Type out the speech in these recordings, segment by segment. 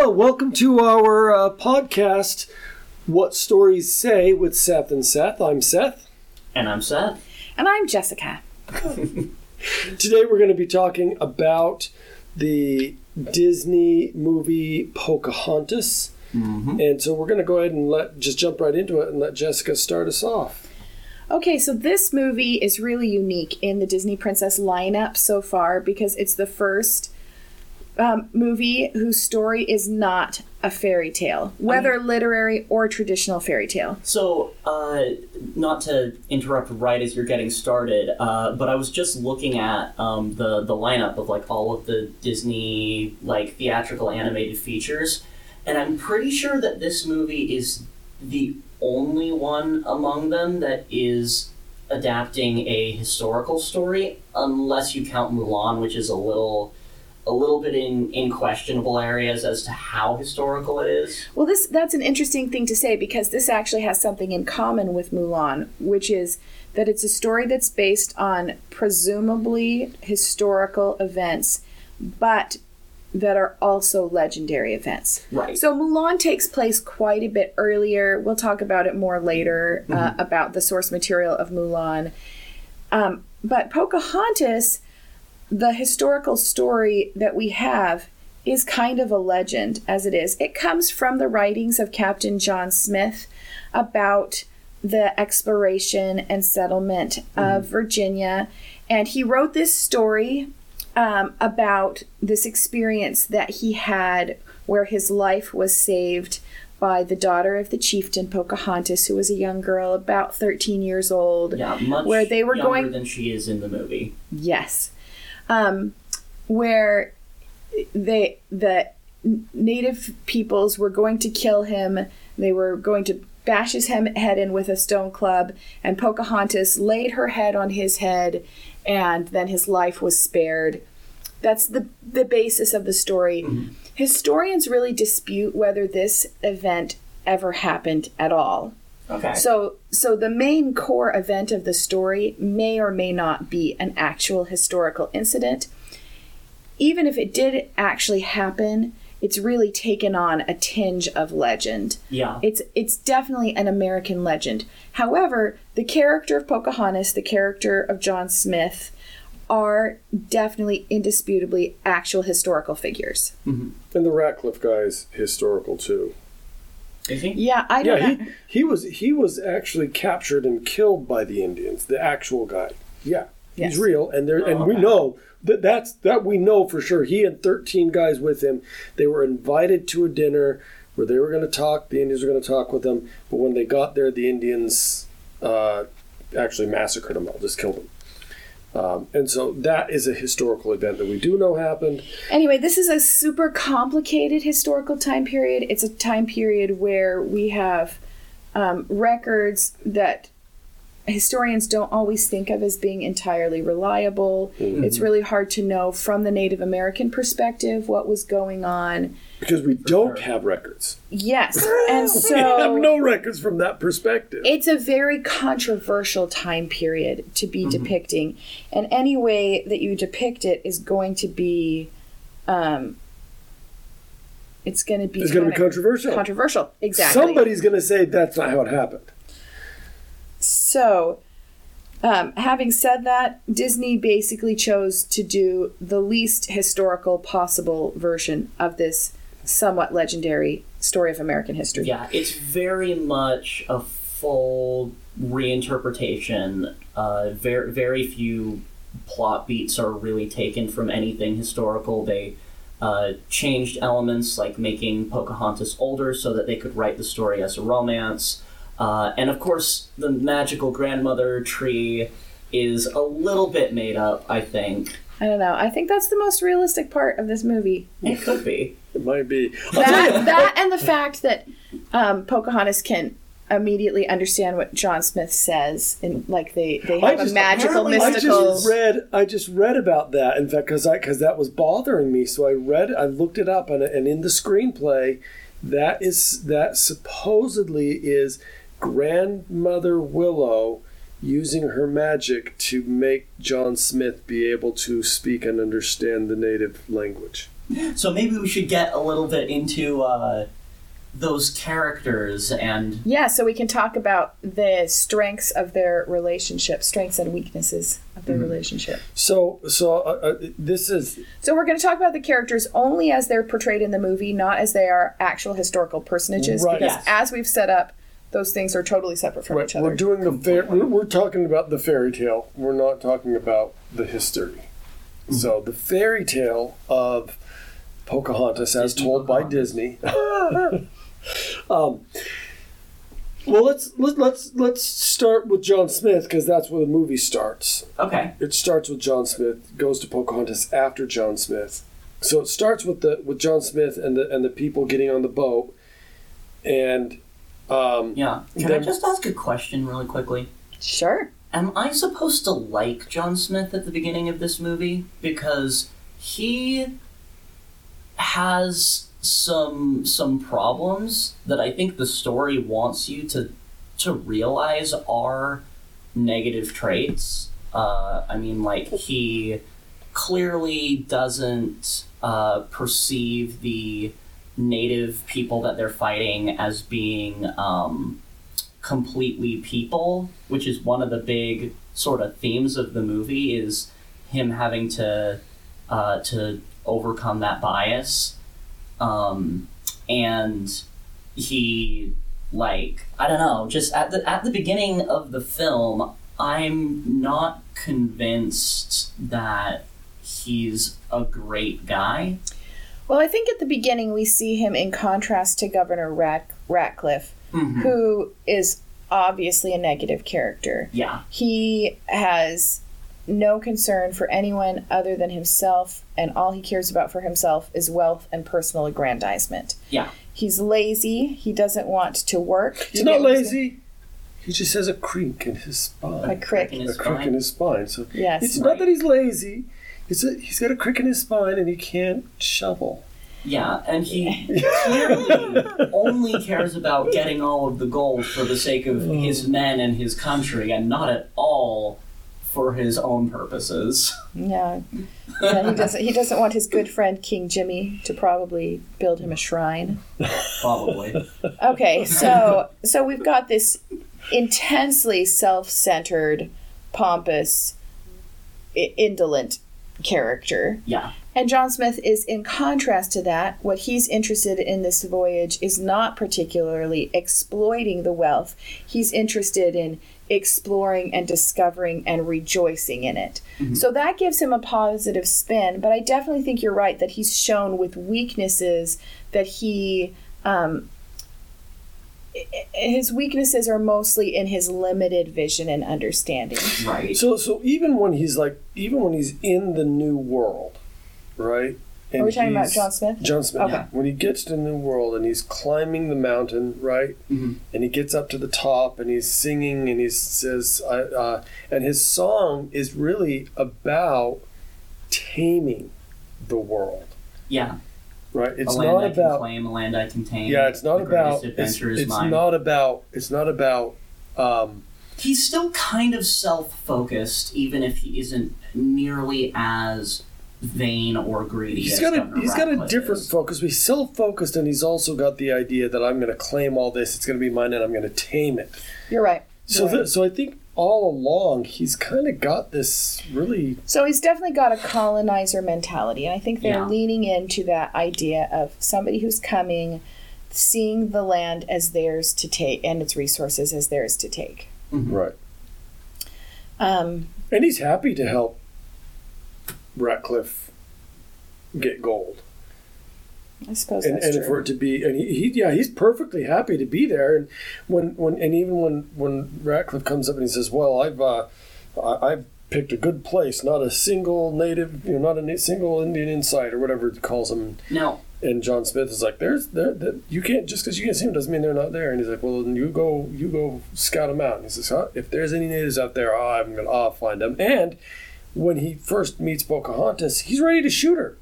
Well, welcome to our uh, podcast, What Stories Say, with Seth and Seth. I'm Seth. And I'm Seth. And I'm Jessica. Today we're going to be talking about the Disney movie Pocahontas. And so we're going to go ahead and let just jump right into it and let Jessica start us off. Okay, so this movie is really unique in the Disney Princess lineup so far because it's the first um, movie whose story is not a fairy tale, whether literary or traditional fairy tale. So, uh, not to interrupt right as you're getting started, uh, but I was just looking at um, the the lineup of like all of the Disney like theatrical animated features, and I'm pretty sure that this movie is the only one among them that is adapting a historical story, unless you count Mulan, which is a little a little bit in, in questionable areas as to how historical it is. Well, this that's an interesting thing to say because this actually has something in common with Mulan, which is that it's a story that's based on presumably historical events, but that are also legendary events. Right. So Mulan takes place quite a bit earlier. We'll talk about it more later uh, about the source material of Mulan. Um, but Pocahontas, the historical story that we have, is kind of a legend as it is. It comes from the writings of Captain John Smith about the exploration and settlement of Virginia. And he wrote this story um, about this experience that he had where his life was saved by the daughter of the chieftain Pocahontas, who was a young girl about 13 years old. Yeah, much where they were younger going than she is in the movie. Yes. Um, where they the native peoples were going to kill him. They were going to bash his head in with a stone club, and Pocahontas laid her head on his head, and then his life was spared. That's the the basis of the story. Historians really dispute whether this event ever happened at all. Okay. So, so the main core event of the story may or may not be an actual historical incident. Even if it did actually happen, it's really taken on a tinge of legend. yeah. It's it's definitely an American legend. However, the character of Pocahontas, the character of John Smith, are definitely indisputably actual historical figures. Mm-hmm. And the Ratcliffe guy is historical too. Is he? Yeah, I don't Yeah, know. he, he was he was actually captured and killed by the Indians. The actual guy. Yeah, Yes. he's real, and there and we okay. know that that's that we know for sure. He had thirteen guys with him. They were invited to a dinner where they were going to talk. The Indians were going to talk with them, but when they got there, the Indians uh, actually massacred them all, just killed them. Um, and so that is a historical event that we do know happened. Anyway, this is a super complicated historical time period. It's a time period where we have um, records that historians don't always think of as being entirely reliable. It's really hard to know from the Native American perspective what was going on. Because we don't have records. Yes, and so we have no records from that perspective. it's a very controversial time period to be depicting, and any way that you depict it is going to be, um, it's going to be It's going to be controversial. Controversial, exactly. Somebody's going to say that's not how it happened. So, um, having said that, Disney basically chose to do the least historical possible version of this somewhat legendary story of American history. Yeah, it's very much a full reinterpretation. Uh, very, very few plot beats are really taken from anything historical. They uh, changed elements like making Pocahontas older so that they could write the story as a romance. Uh, and of course, the magical grandmother tree is a little bit made up, I think. I don't know. I think that's the most realistic part of this movie. It could be. It might be. I'll tell you, That, that and the fact that um, Pocahontas can immediately understand what John Smith says, and like they they I have a just- magical apparently- I just read. I just read about that. In fact, because I because that was bothering me, so I read. I looked it up, and, and in the screenplay, that is that supposedly is grandmother Willow using her magic to make John Smith be able to speak and understand the native language. So maybe we should get a little bit into uh, those characters and Yeah, so we can talk about the strengths of their relationship, strengths and weaknesses of their relationship. So, so uh, uh, this is So we're going to talk about the characters only as they're portrayed in the movie, not as they are actual historical personages, Right. because Yes. as we've set up, those things are totally separate from right. each other. We're doing the fair. We're, we're talking about the fairy tale. We're not talking about the history. So the fairy tale of Pocahontas, as Disney told by Disney. um, well, let's let, let's let's start with John Smith because that's where the movie starts. okay, It starts with John Smith, goes to Pocahontas after John Smith. So it starts with the with John Smith and the and the people getting on the boat, and um, yeah. Can I just ask a question really quickly? Sure. Am I supposed to like John Smith at the beginning of this movie because he has some some problems that I think the story wants you to to realize are negative traits. Uh, I mean, like he clearly doesn't uh, perceive the native people that they're fighting as being um, completely people, which is one of the big sort of themes of the movie, is him having to uh, to overcome that bias, um, and he like I don't know, just at the at the beginning of the film, I'm not convinced that he's a great guy. Well, I think at the beginning we see him in contrast to Governor Rat- Ratcliffe, Mhm. who is obviously a negative character. Yeah, He has no concern for anyone other than himself, and all he cares about for himself is wealth and personal aggrandizement. yeah. He's lazy. He doesn't want to work. he's to not get what lazy. He just has a creak in his spine. A crick. in a his crick spine. in his spine. So Yes. it's Right. not that he's lazy. It's a, he's got a crick in his spine and he can't shovel. Yeah, and he clearly only cares about getting all of the gold for the sake of his mm. men and his country, and not at all for his own purposes. Yeah. yeah he doesn't. He doesn't want his good friend King Jimmy to probably build him a shrine. Probably. Okay, so so we've got this intensely self-centered, pompous, i- indolent character. Yeah. And John Smith is in contrast to that. What he's interested in this voyage is not particularly exploiting the wealth. He's interested in exploring and discovering and rejoicing in it. So that gives him a positive spin, but I definitely think you're right that he's shown with weaknesses that he um, his weaknesses are mostly in his limited vision and understanding. Right. So so even when he's like even when he's in the new world, right? And Are we talking about he's- John Smith? John Smith. Okay. Yeah. When he gets to the new world and he's climbing the mountain, right? Mhm. And he gets up to the top and he's singing and he says, uh, uh, and his song is really about taming the world, Yeah. Right? It's a land not I about claim, a land I can tame. yeah, it's not the about it's, adventure is it's mine. not about it's not about um, He's still kind of self-focused, even if he isn't nearly as vain or greedy. He's as got a Governor he's got a different is. focus. He's self focused, and he's also got the idea that I'm going to claim all this. It's going to be mine, and I'm going to tame it. You're right. So, You're right. th- so I think all along he's kind of got this really. So he's definitely got a colonizer mentality, and I think they're Yeah. leaning into that idea of somebody who's coming, seeing the land as theirs to take and its resources as theirs to take. Right, Um, and he's happy to help Ratcliffe get gold, I suppose and, that's and true. for it to be, and he, he, yeah, he's perfectly happy to be there. And when, when, and even when, when Ratcliffe comes up and he says, "Well, I've, uh, I, I've picked a good place, not a single native, you know, not a single Indian inside or whatever it calls them." Now, And John Smith is like, "There's, there, there, you can't just because you can't see them doesn't mean they're not there." And he's like, "Well, then you go, you go scout them out." And he says, huh? "If there's any natives out there, oh, I'm gonna, I'll find them." And when he first meets Pocahontas, he's ready to shoot her.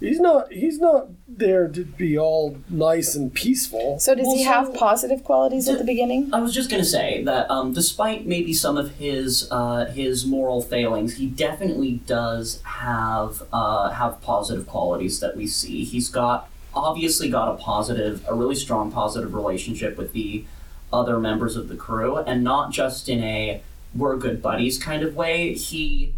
He's not. He's not there to be all nice and peaceful. So does Well, he so- have positive qualities at the beginning? I was just gonna say that um, despite maybe some of his uh, his moral failings, he definitely does have uh, have positive qualities that we see. He's got obviously got a positive, a really strong positive relationship with the other members of the crew, and not just in a we're good buddies kind of way. He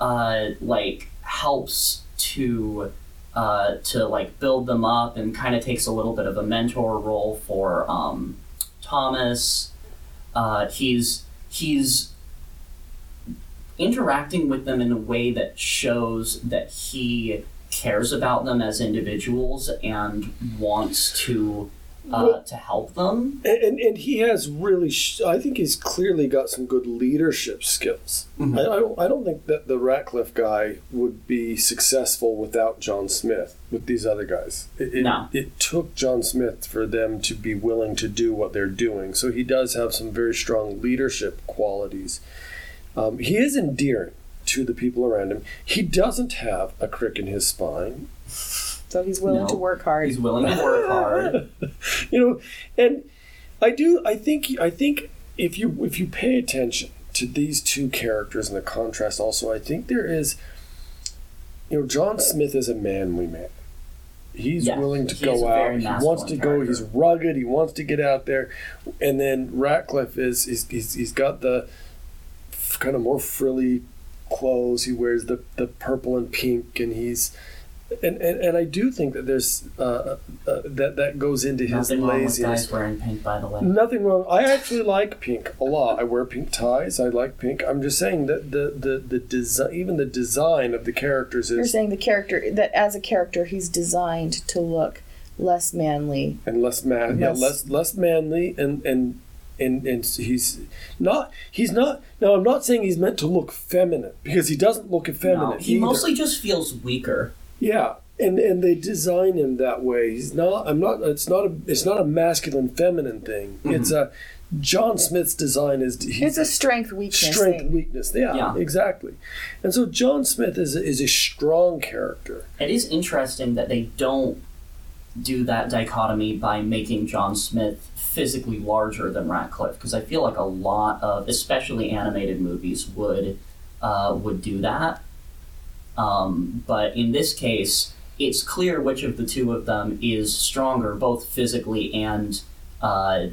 uh, like helps to uh, to like build them up and kind of takes a little bit of a mentor role for um, Thomas. Uh, he's he's interacting with them in a way that shows that he cares about them as individuals and wants to uh, Well- to help them. And, and, and he has really, sh- I think he's clearly got some good leadership skills. Mhm. I, I, don't, I don't think that the Ratcliffe guy would be successful without John Smith, with these other guys. It, it, No. it took John Smith for them to be willing to do what they're doing. So he does have some very strong leadership qualities. Um, he is endearing to the people around him. He doesn't have a crick in his spine. So he's willing No. to work hard. He's willing to work hard. you know and i do i think i think if you if you pay attention to these two characters and the contrast also i think there is you know john smith is a manly man. He's Yeah, willing to go out. He wants to masculine go. He's rugged. He wants to get out there. And then ratcliffe is he's, he's, he's got the kind of more frilly clothes. He wears the, the purple and pink and he's and, and, and I do think that there's uh, uh, that that goes into his Nothing wrong with guys wearing pink, by the way. Nothing wrong. I actually like pink a lot. I wear pink ties. I like pink. I'm just saying that the the the design, even the design of the characters You're is saying the character that as a character he's designed to look less manly. and less man, yeah, Less- less less manly, and and and and he's not. He's not. Now, I'm not saying he's meant to look feminine because he doesn't look No, effeminate. he either. mostly just feels weaker. Yeah, and and they design him that way. He's not. I'm not. It's not a. It's not a masculine feminine thing. It's a. John Smith's design is. It's a strength weakness strength thing. weakness. Yeah, Yeah. exactly. And so John Smith is a, is a strong character. It is interesting that they don't do that dichotomy by making John Smith physically larger than Ratcliffe, because I feel like a lot of, especially animated movies, would uh, would do that. Um, but in this case, it's clear which of the two of them is stronger, both physically and uh,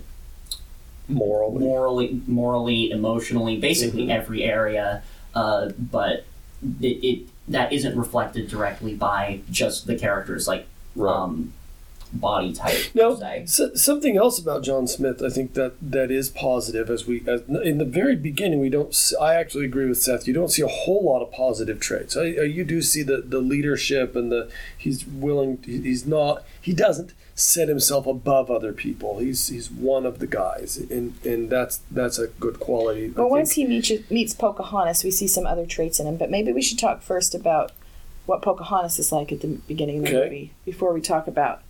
Morally, morally, morally, emotionally, basically Mhm. every area. Uh, but it, it that isn't reflected directly by just the characters, like um, body type. Now, so, something else about John Smith, I think that that is positive. As we, as, in the very beginning, we don't. s- I actually agree with Seth. You don't see a whole lot of positive traits. I, I, you do see the the leadership and the he's willing. he- He's not. He doesn't set himself above other people. He's he's one of the guys, and and that's that's a good quality. But once he meets, meets Pocahontas, we see some other traits in him. But maybe we should talk first about what Pocahontas is like at the beginning of the Okay. movie before we talk about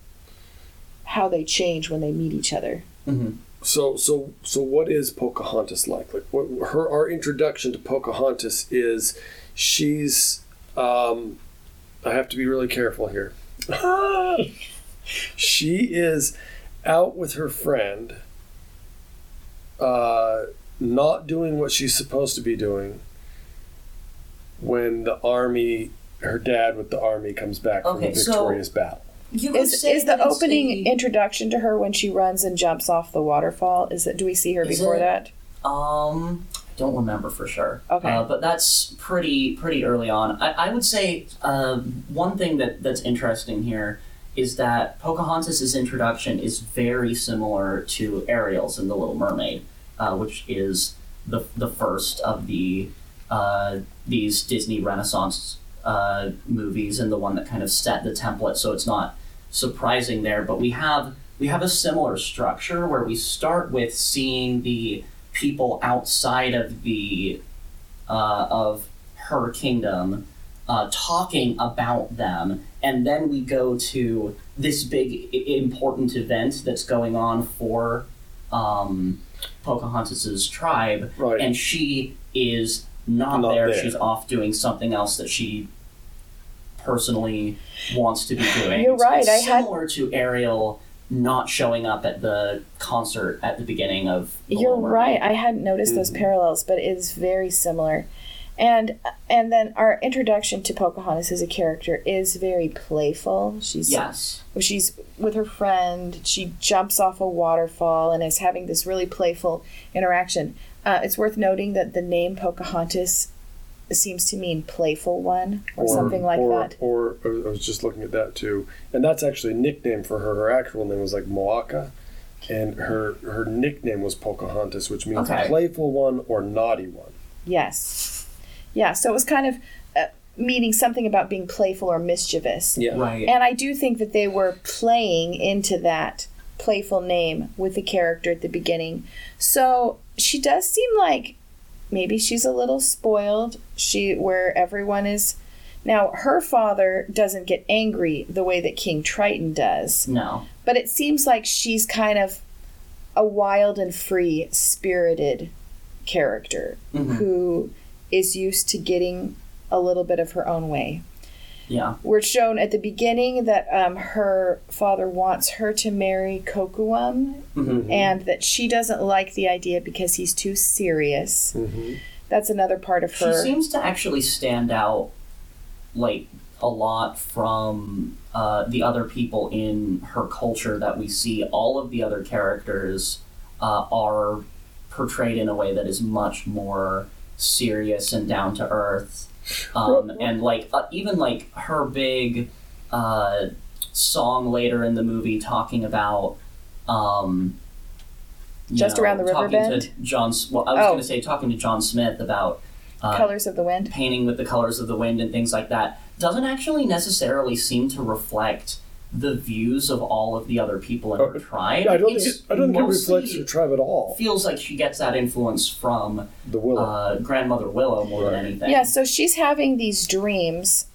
how they change when they meet each other. Mhm. So so so what is Pocahontas like? Like what her our introduction to Pocahontas is she's um I have to be really careful here. she is out with her friend uh not doing what she's supposed to be doing when the army her dad with the army comes back from Okay, the so- victorious battle. You Is, is the opening a- introduction to her when she runs and jumps off the waterfall? Is it? Do we see her before it? that? Um, I don't remember for sure. Okay. Uh, but that's pretty pretty early on. I, I would say uh, one thing that that's interesting here is that Pocahontas' introduction is very similar to Ariel's in The Little Mermaid, uh, which is the the first of the uh, these Disney Renaissance uh, movies and the one that kind of set the template. So it's not surprising there, but we have we have a similar structure where we start with seeing the people outside of the uh, of her kingdom uh, talking about them, and then we go to this big important event that's going on for um, Pocahontas's tribe, Right. and she is not, Not there. there. She's off doing something else that she personally wants to be doing. You're right, It's I had- similar to Ariel not showing up at the concert at the beginning of. The You're Little Mermaid. right. I hadn't noticed those Mm-hmm. parallels, but it is very similar. And and then our introduction to Pocahontas as a character is very playful. She's Yes. she's with her friend. She jumps off a waterfall and is having this really playful interaction. Uh, it's worth noting that the name Pocahontas seems to mean playful one or, something like or, that. Or I was- I was just looking at that too, and that's actually a nickname for her. Her actual name was like Matoaka, and her her nickname was Pocahontas, which means Okay. playful one or naughty one. Yes, yeah. So it was kind of uh, meaning something about being playful or mischievous. Yeah. Right. And I do think that they were playing into that playful name with the character at the beginning. So she does seem like maybe she's a little spoiled. She where everyone is now her father doesn't get angry the way that King Triton does, no. but it seems like she's kind of a wild and free spirited character Mhm. who is used to getting a little bit of her own way Yeah. we're shown at the beginning that um, her father wants her to marry Kocoum Mhm. and that she doesn't like the idea because he's too serious. hmm That's another part of her. She seems to actually stand out like a lot from uh, the other people in her culture that we see. All of the other characters uh, are portrayed in a way that is much more serious and down to earth. Um, and like uh, even like her big uh, song later in the movie talking about um, Just know, Around the River Bend? John. Well, I was Oh. going to say talking to John Smith about uh, Colors of the Wind. painting with the colors of the wind and things like that doesn't actually necessarily seem to reflect the views of all of the other people in her Uh, tribe. I don't think it, I don't think it reflects her tribe at all. Feels like she gets that influence from The willow. uh, grandmother Willow more than anything. Yeah, so she's having these dreams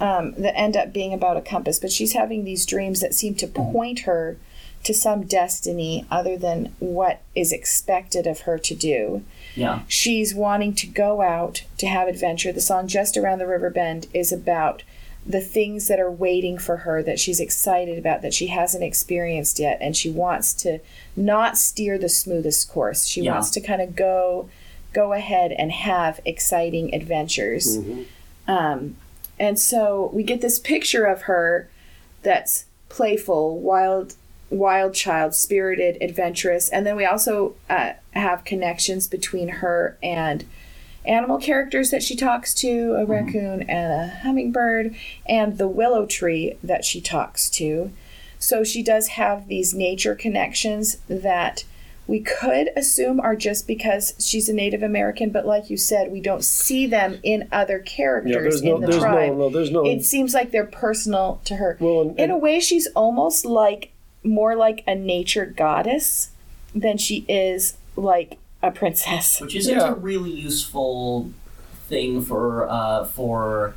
um, that end up being about a compass, but she's having these dreams that seem to point her to some destiny other than what is expected of her to do. yeah, she's wanting to go out to have adventure. The song Just Around the River Bend is about the things that are waiting for her that she's excited about that she hasn't experienced yet and she wants to not steer the smoothest course. She Yeah. wants to kind of go go ahead and have exciting adventures. Mhm. Um, and so we get this picture of her that's playful, wild, wild child, spirited, adventurous, and then we also uh, have connections between her and animal characters that she talks to a mm-hmm. raccoon and a hummingbird and the willow tree that she talks to. So she does have these nature connections that we could assume are just because she's a native american but like you said we don't see them in other Yeah, characters there's no, in the there's tribe. no, no, there's no. it seems like they're personal to her. Well, and, in a way she's almost like more like a nature goddess than she is like a princess which isn't Yeah. a really useful thing for uh, for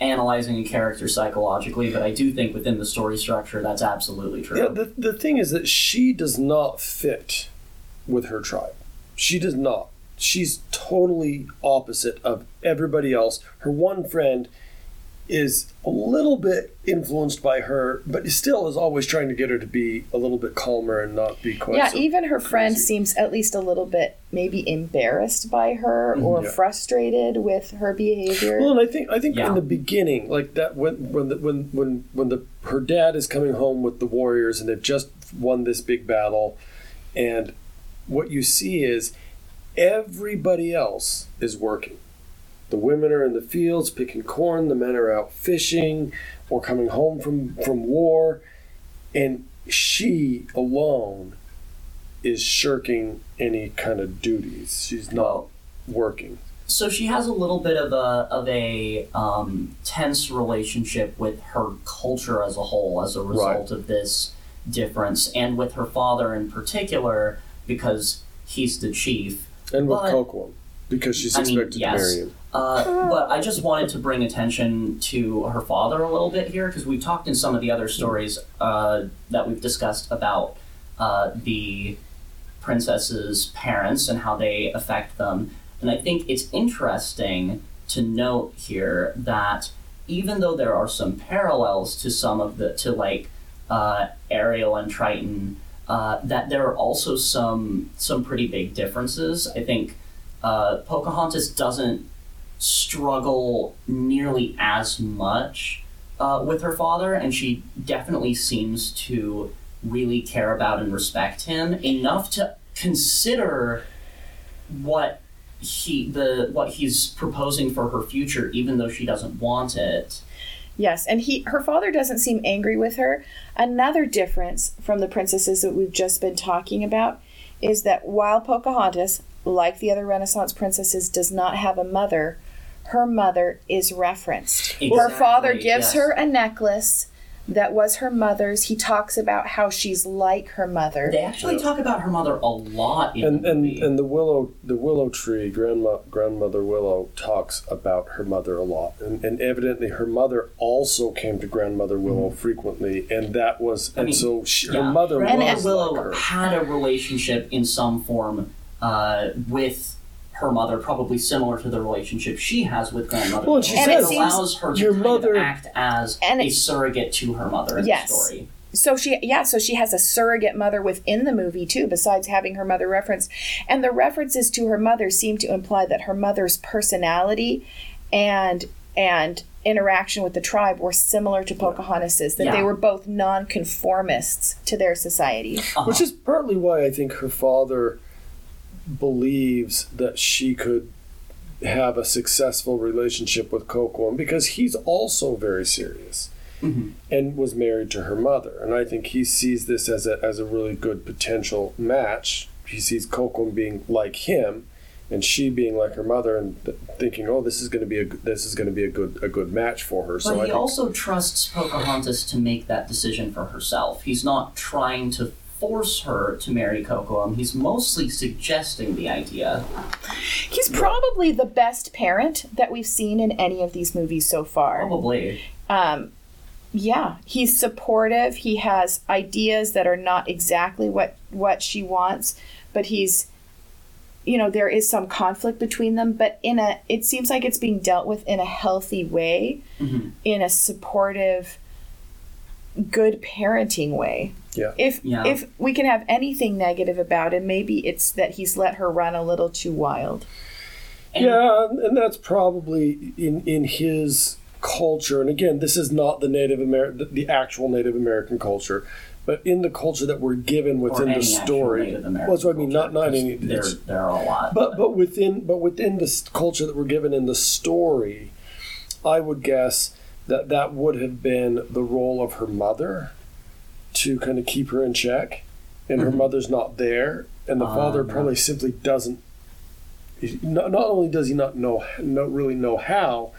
analyzing a character psychologically, but I do think within the story structure that's absolutely true. Yeah, the, the thing is that she does not fit with her tribe. She does not. She's totally opposite of everybody else. Her one friend is a little bit influenced by her, but still is always trying to get her to be a little bit calmer and not be quite yeah so even her friend seems at least a little bit maybe embarrassed by her mm-hmm. or Yeah. frustrated with her behavior Well, and I think I think Yeah. in the beginning, like that, when when the, when when when the her dad is coming home with the warriors and they've just won this big battle, and what you see is everybody else is working. The women are in the fields picking corn. The men are out fishing or coming home from from war, and she alone is shirking any kind of duties. She's not working. so she has a little bit of a of a um, tense relationship with her culture as a whole as a result of this difference, and with her father in particular because he's the chief. And with But- because she's I mean, expected yes. to marry him. Uh, but I just wanted to bring attention to her father a little bit here because we've talked in some of the other stories uh, that we've discussed about uh, the princess's parents and how they affect them. And I think it's interesting to note here that even though there are some parallels to some of the to like uh, Ariel and Triton, uh, that there are also some some pretty big differences. I think uh, Pocahontas doesn't struggle nearly as much uh, with her father, and she definitely seems to really care about and respect him enough to consider what he the what he's proposing for her future, even though she doesn't want it. Yes, and he her father doesn't seem angry with her. Another difference from the princesses that we've just been talking about is that while Pocahontas, like the other Renaissance princesses, does not have a mother, her mother is referenced. Her father gives yes. her a necklace that was her mother's. He talks about how she's like her mother. They actually talk about her mother a lot in and the and movie. and the willow the willow tree grandma grandmother willow talks about her mother a lot and, and evidently her mother also came to grandmother willow frequently and that was and mean, so she, Yeah. her mother Grandmother was Willow like her. had a relationship in some form uh, with her mother, probably similar to the relationship she has with grandmother. Well, and she Willow. And it it allows her to your kind mother- of act as And a surrogate to her mother in Yes. the story. so she yeah so she has a surrogate mother within the movie too besides having her mother referenced and the references to her mother seem to imply that her mother's personality and and interaction with the tribe were similar to pocahontas's that they were both nonconformists to their society Uh-huh. which is partly why I think her father believes that she could have a successful relationship with Coco because he's also very serious Mhm. and was married to her mother and I think he sees this as a as a really good potential match he sees Coco being like him and she being like her mother and th- thinking oh this is going to be a this is going to be a good a good match for her But so I he think also trusts Pocahontas to make that decision for herself. He's not trying to force her to marry Kocoum. He's mostly suggesting the idea. he's probably the best parent that we've seen in any of these movies so far Probably. um, yeah, he's supportive. He has ideas that are not exactly what what she wants, but he's you know there is some conflict between them but in a it seems like it's being dealt with in a healthy way Mhm. in a supportive good parenting way Yeah. if Yeah. if we can have anything negative about him maybe it's that he's let her run a little too wild And- yeah, and that's probably in in his culture. And again, this is not the Native American, the actual Native American culture, but in the culture that we're given within any the actual story. Well, that's what I mean. Not culture, not any. 'cause There, it's- there are a lot. But but within but within this culture that we're given in the story, I would guess that that would have been the role of her mother to kind of keep her in check, and her Mhm. mother not there, and the Ah, father probably simply doesn't. Not, not only does he not know, not really know how,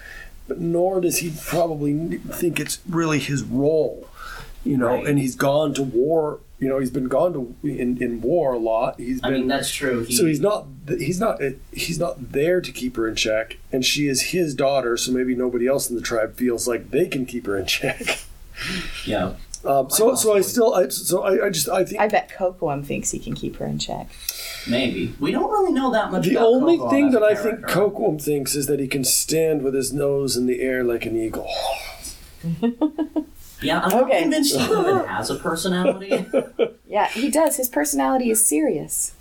but nor does he probably think it's really his role, you know. Right. And he's gone to war. You know, he's been gone to in, in war a lot. he's been mean, that's true. He, so he's not he's not he's not there to keep her in check, and she is his daughter. So maybe nobody else in the tribe feels like they can keep her in check. yeah. Um, so so I still I, so I, I just I think i bet Kocoum thinks he can keep her in check Maybe we don't really know that much. the about only Kocoum thing as that I think character. Kocoum thinks is that he can stand with his nose in the air like an eagle. Yeah, I'm Okay. not convinced he even has a personality. yeah he does his personality is serious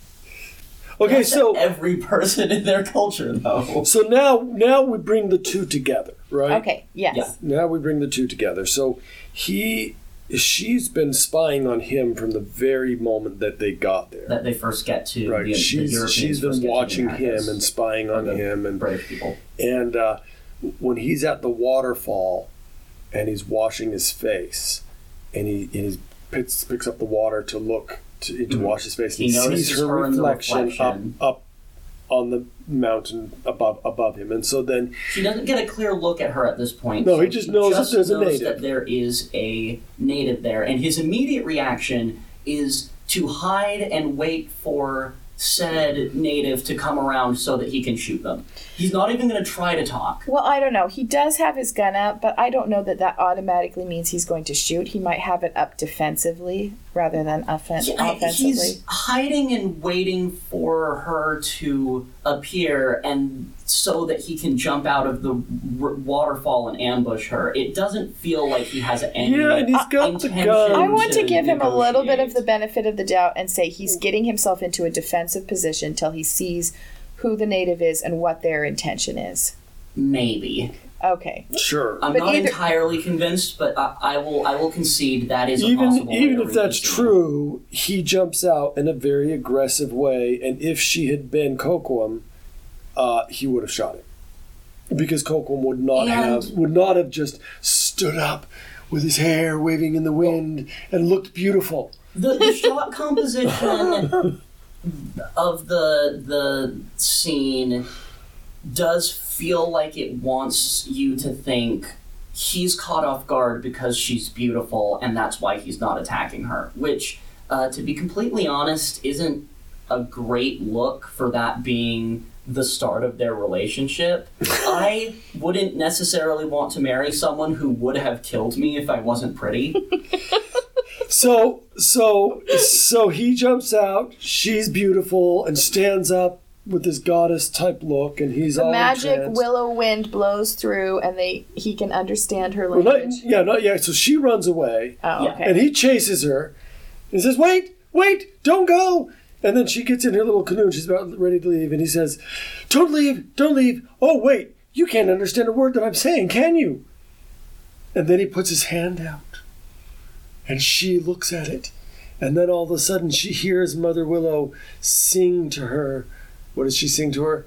Okay, That's so every person in their culture, though. so now now we bring the two together, right? okay yes Yeah. Now we bring the two together. So he she's been spying on him from the very moment that they got there. That they first get to Right, the, the she's Europeans she's been the watching him and spying on him, and British people. and uh, when he's at the waterfall, and he's washing his face, and he and he picks picks up the water to look to, to Mhm. wash his face. He and he sees her her reflection, reflection. up up on the mountain above above him, and so then He doesn't get a clear look at her at this point. No, so he just knows that there's a knows native. that there is a native there, and his immediate reaction is to hide and wait for said native to come around so that he can shoot them. He's not even going to try to talk. Well, I don't know. He does have his gun up, but I don't know that that automatically means he's going to shoot. He might have it up defensively, rather than offen- Yeah, offensively. he's hiding and waiting for her to appear, and so that he can jump out of the r- waterfall and ambush her. It doesn't feel like he has any. Yeah, and he's got the gun. I want to to give him a little bit of the benefit of the doubt and say he's getting himself into a defensive position till he sees who the native is and what their intention is. Maybe Okay. Sure. I'm But not either- entirely convinced, but I, I will. I will concede that is a even possible way even to if read that's this true, he jumps out in a very aggressive way, and if she had been Kocoum, uh, he would have shot him because Kocoum would not And- have would not have just stood up with his hair waving in the wind and looked beautiful. the, the shot composition of the the scene does feel like it wants you to think he's caught off guard because she's beautiful and that's why he's not attacking her which uh, to be completely honest isn't a great look for that being the start of their relationship i wouldn't necessarily want to marry someone who would have killed me if i wasn't pretty So so so he jumps out. She's beautiful and stands up with this goddess type look, and he's The all magic entranced. willow wind blows through and they he can understand her Well, not, language. yeah, not yet. So she runs away. oh, Yeah. okay. And he chases her and says, Wait, wait, don't go. And then she gets in her little canoe and she's about ready to leave. And he says, Don't leave, don't leave. Oh, wait, you can't understand a word that I'm saying, can you? And then he puts his hand out and she looks at it. And then all of a sudden she hears Mother Willow sing to her. What does she sing to her?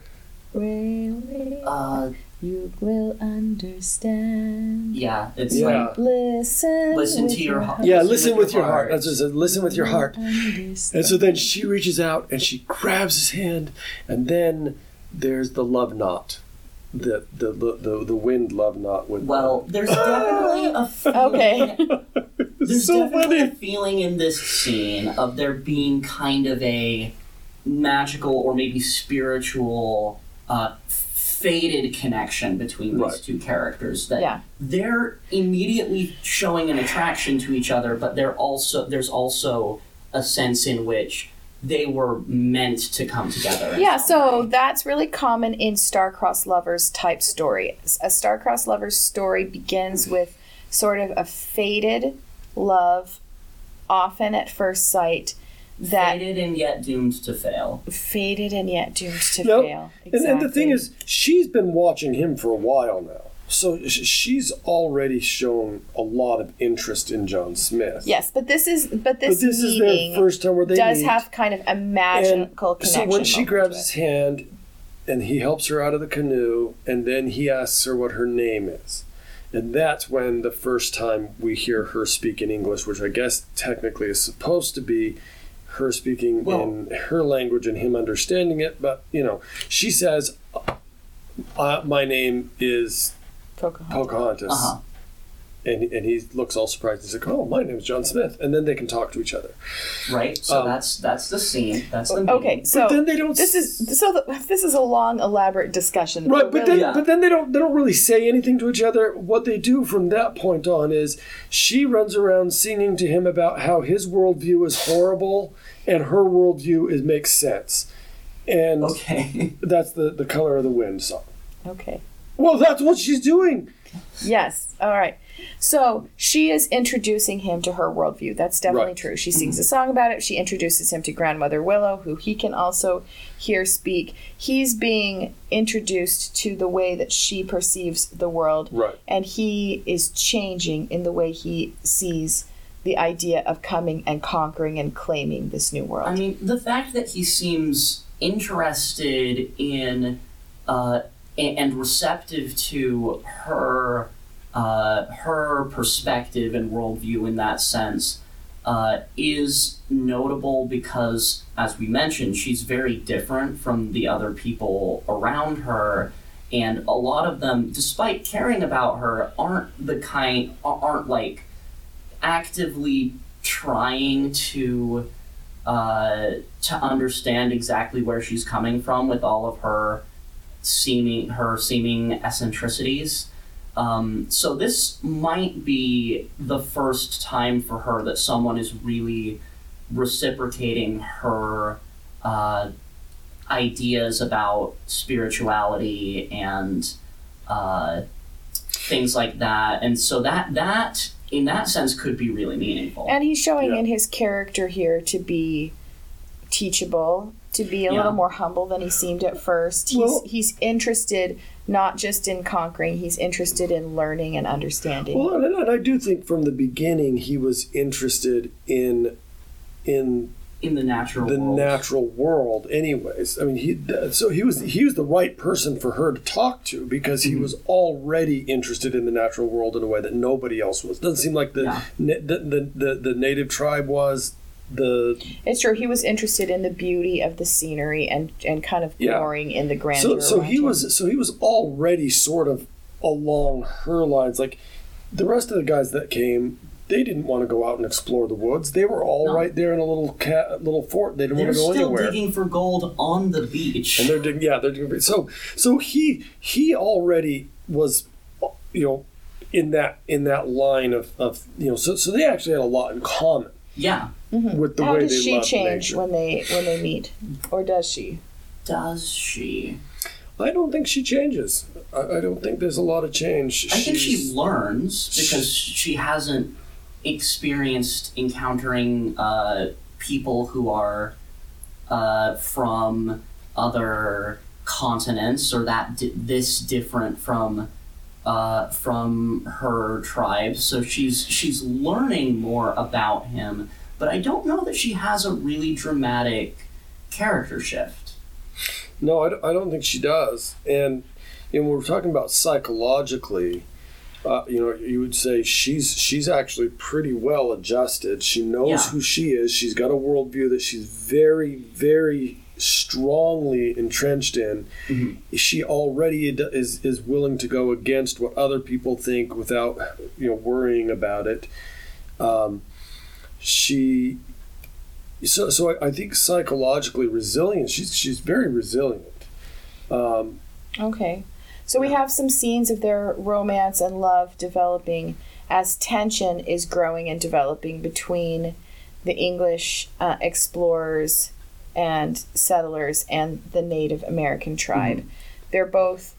Really, uh, you will understand. yeah it's Yeah. like Listen. Listen to your heart. Yeah, Listen listen with with your your heart. heart. That's what it says. Listen with your heart. Understand. And so then she reaches out and she grabs his hand, and then there's the love knot, the the the, the, the wind love knot with. Well, there's definitely a feeling. Okay. There's so definitely a feeling in this scene of there being kind of a magical or maybe spiritual, uh, fated connection between these Right. two characters. That Yeah. they're immediately showing an attraction to each other, but they're also there's also a sense in which they were meant to come together. Yeah, so way. that's really common in star-crossed lovers type story. A star-crossed lovers story begins with sort of a fated love, often at first sight, that fated and yet doomed to fail. fated and yet doomed to Yep. fail. And, and the thing is, she's been watching him for a while now, so she's already shown a lot of interest in John Smith. yes, but this is but but this, this is meeting their first time where they does meet. have kind of a magical And so when she grabs his hand and he helps her out of the canoe and then he asks her what her name is and that's when the first time we hear her speak in english which i guess technically is supposed to be her speaking Well- in her language and him understanding it but you know she says uh, my name is Pocahontas. pocahontas Uh-huh. And, and he looks all surprised he's like oh my name's john smith and then they can talk to each other Right? So Um, that's that's the scene. That's the Okay, meeting. so but then they don't this is so the, this is a long, elaborate discussion. Right, but then Yeah. but then they don't they don't really say anything to each other. What they do from that point on is she runs around singing to him about how his worldview is horrible and her worldview is makes sense. And Okay. that's the, the color of the wind song. okay. Well, that's what she's doing. Yes. All right. So she is introducing him to her worldview. That's definitely Right. true. She sings a song about it. She introduces him to Grandmother Willow, who he can also hear speak. He's being introduced to the way that she perceives the world. Right. And he is changing in the way he sees the idea of coming and conquering and claiming this new world. I mean, the fact that he seems interested in uh, and receptive to her uh, her perspective and worldview in that sense uh, is notable because, as we mentioned, she's very different from the other people around her. And a lot of them, despite caring about her, aren't the kind, aren't like actively trying to uh, to understand exactly where she's coming from with all of her seeming her seeming eccentricities. Um, so this might be the first time for her that someone is really reciprocating her uh, ideas about spirituality and uh, things like that. And so that that in that sense could be really meaningful. And he's showing Yeah. in his character here to be teachable, to be a Yeah. little more humble than he seemed at first. He's Well- he's interested not just in conquering, he's interested in learning and understanding. Well, and, and I do think from the beginning he was interested in in in the natural the world. natural world anyways i mean he so he was he was the right person for her to talk to because Mm-hmm. he was already interested in the natural world in a way that nobody else was doesn't seem like the Yeah. na- the, the, the, the native tribe was the it's true he was interested in the beauty of the scenery and and kind of Yeah. glorying in the so grandeur. so around he was so he was already sort of along her lines like the rest of the guys that came they didn't want to go out and explore the woods they were all No. right there in a little cat little fort they didn't They're want to go still anywhere digging for gold on the beach. and they're doing yeah they're doing so so he he already was you know in that in that line of, of you know so so they actually had a lot in common yeah. With the How way does they she loved change nature. when they when they meet, or does she? Does she? I don't think she changes. I, I don't think there's a lot of change. I think she learns because she hasn't experienced encountering uh, people who are uh, from other continents or that di- this different from uh, from her tribe. So she's she's learning more about him, but I don't know that she has a really dramatic character shift. No, I, don't- I don't think she does. And you know, when we're talking about psychologically, uh, you know, you would say she's she's actually pretty well adjusted. She knows Yeah. who she is. She's got a worldview that she's very, very strongly entrenched in. She already is is willing to go against what other people think without you know worrying about it. Um, she so so I, I think psychologically resilient. She's she's very resilient. Um, Okay. So we have some scenes of their romance and love developing as tension is growing and developing between the English uh, explorers and settlers and the Native American tribe. They're both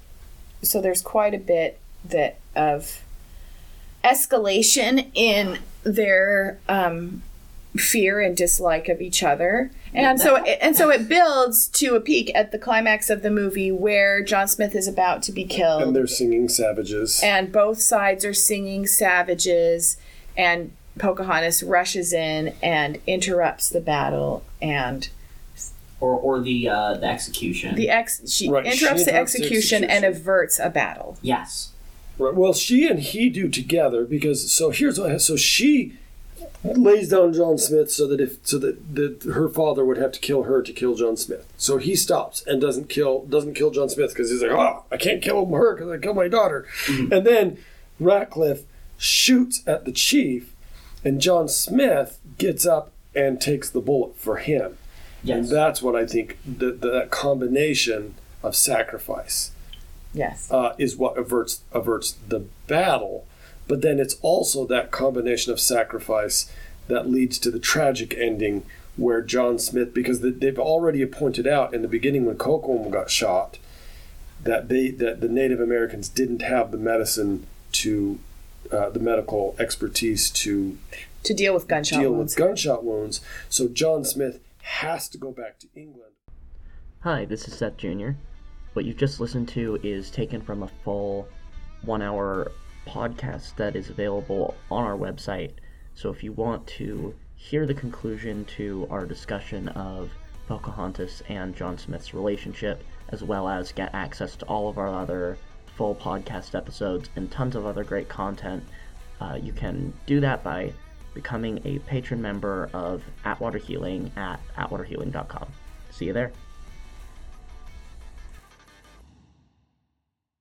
so there's quite a bit that of escalation in their um, fear and dislike of each other. And so it, and so it builds to a peak at the climax of the movie where John Smith is about to be killed. and they're singing savages. and both sides are singing savages and Pocahontas rushes in and interrupts the battle and Or, or the uh, the execution. the ex she Right, she interrupts the interrupts the execution and averts a battle. yes. Right. Well, she and he do together because so here's what so she lays down John Smith so that if so that, that her father would have to kill her to kill John Smith. So he stops and doesn't kill doesn't kill John Smith because he's like, oh, I can't kill her because I killed my daughter. Mm-hmm. And then Ratcliffe shoots at the chief, and John Smith gets up and takes the bullet for him. Yes. And that's what I think that that combination of sacrifice Yes. uh, is what averts averts the battle. But then it's also that combination of sacrifice that leads to the tragic ending where John Smith, because they- they've already pointed out in the beginning when Kocoum got shot, that they that the Native Americans didn't have the medicine to uh, the medical expertise to To deal with gunshot deal wounds. with gunshot wounds. So John Smith has to go back to England. Hi, this is Seth Jr. What you've just listened to is taken from a full one hour podcast that is available on our website. So if you want to hear the conclusion to our discussion of Pocahontas and John Smith's relationship, as well as get access to all of our other full podcast episodes and tons of other great content, uh, you can do that by becoming a patron member of Atwater Healing at atwaterhealing.com. See you there.